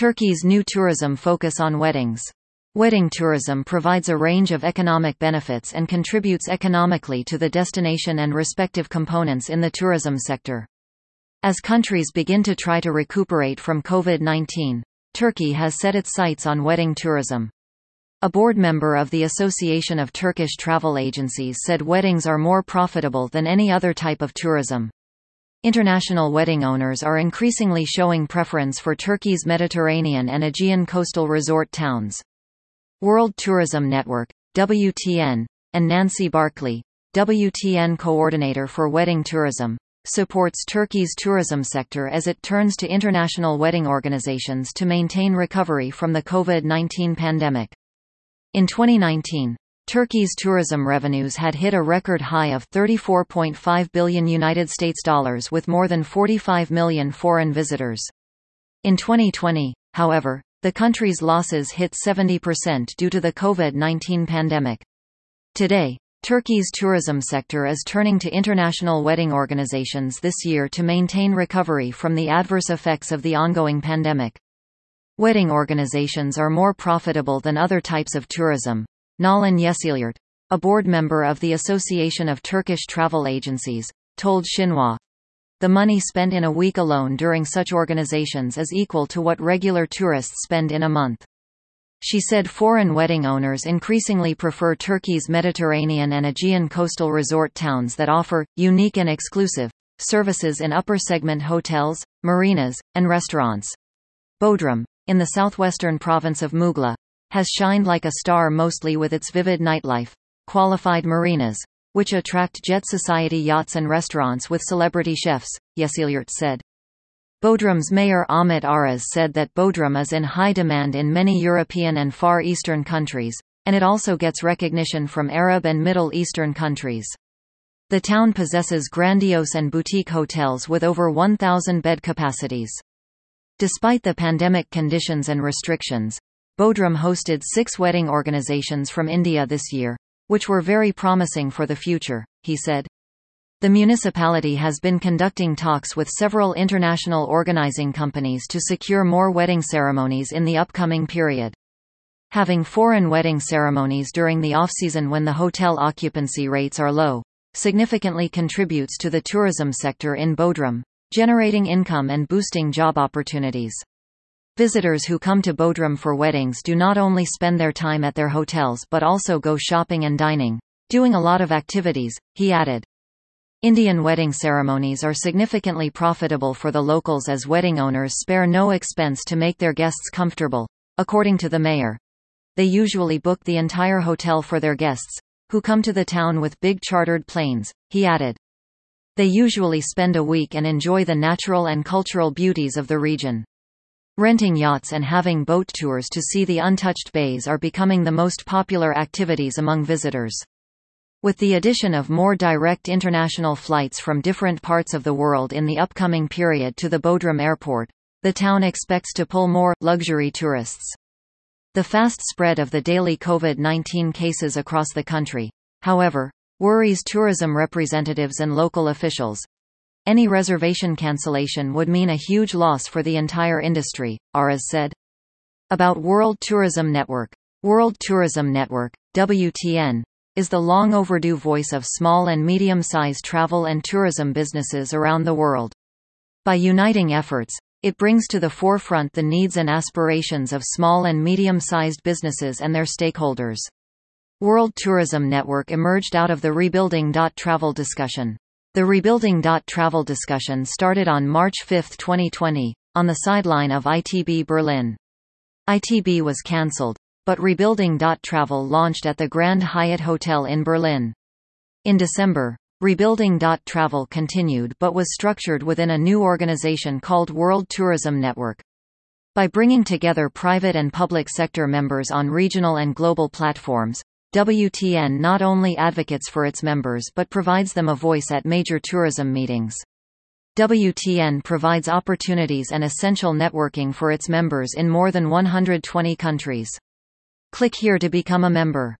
Turkey's new tourism focus on weddings. Wedding tourism provides a range of economic benefits and contributes economically to the destination and respective components in the tourism sector. As countries begin to try to recuperate from COVID-19, Turkey has set its sights on wedding tourism. A board member of the Association of Turkish Travel Agencies said weddings are more profitable than any other type of tourism. International wedding owners are increasingly showing preference for Turkey's Mediterranean and Aegean coastal resort towns. World Tourism Network, WTN, and Nancy Barkley, WTN coordinator for wedding tourism, supports Turkey's tourism sector as it turns to international wedding organizations to maintain recovery from the COVID-19 pandemic. In 2019, Turkey's tourism revenues had hit a record high of 34.5 billion United States dollars with more than 45 million foreign visitors. In 2020, however, the country's losses hit 70% due to the COVID-19 pandemic. Today, Turkey's tourism sector is turning to international wedding organizations this year to maintain recovery from the adverse effects of the ongoing pandemic. Wedding organizations are more profitable than other types of tourism. Nalan Yesilyurt, a board member of the Association of Turkish Travel Agencies, told Xinhua, the money spent in a week alone during such organizations is equal to what regular tourists spend in a month. She said foreign wedding owners increasingly prefer Turkey's Mediterranean and Aegean coastal resort towns that offer, unique and exclusive, services in upper segment hotels, marinas, and restaurants. Bodrum, in the southwestern province of Muğla, has shined like a star mostly with its vivid nightlife, qualified marinas, which attract jet society yachts and restaurants with celebrity chefs, Yesilyurt said. Bodrum's mayor Ahmet Aras said that Bodrum is in high demand in many European and Far Eastern countries, and it also gets recognition from Arab and Middle Eastern countries. The town possesses grandiose and boutique hotels with over 1,000 bed capacities. Despite the pandemic conditions and restrictions, Bodrum hosted six wedding organizations from India this year, which were very promising for the future, he said. The municipality has been conducting talks with several international organizing companies to secure more wedding ceremonies in the upcoming period. Having foreign wedding ceremonies during the off-season when the hotel occupancy rates are low, significantly contributes to the tourism sector in Bodrum generating income and boosting job opportunities. Visitors who come to Bodrum for weddings do not only spend their time at their hotels but also go shopping and dining, doing a lot of activities, he added. Indian wedding ceremonies are significantly profitable for the locals as wedding owners spare no expense to make their guests comfortable, according to the mayor. They usually book the entire hotel for their guests, who come to the town with big chartered planes, he added. They usually spend a week and enjoy the natural and cultural beauties of the region. Renting yachts and having boat tours to see the untouched bays are becoming the most popular activities among visitors. With the addition of more direct international flights from different parts of the world in the upcoming period to the Bodrum airport, the town expects to pull more, luxury tourists. The fast spread of the daily COVID-19 cases across the country, however, worries tourism representatives and local officials. Any reservation cancellation would mean a huge loss for the entire industry, Aras said. About World Tourism Network. World Tourism Network, WTN, is the long overdue voice of small and medium-sized travel and tourism businesses around the world. By uniting efforts, it brings to the forefront the needs and aspirations of small and medium-sized businesses and their stakeholders. World Tourism Network emerged out of the Rebuilding. Travel discussion. The Rebuilding. Travel discussion started on March 5, 2020, on the sideline of ITB Berlin. ITB was cancelled, but Rebuilding. Travel launched at the Grand Hyatt Hotel in Berlin. In December, Rebuilding. Travel continued but was structured within a new organization called World Tourism Network. By bringing together private and public sector members on regional and global platforms, WTN not only advocates for its members but provides them a voice at major tourism meetings. WTN provides opportunities and essential networking for its members in more than 120 countries. Click here to become a member.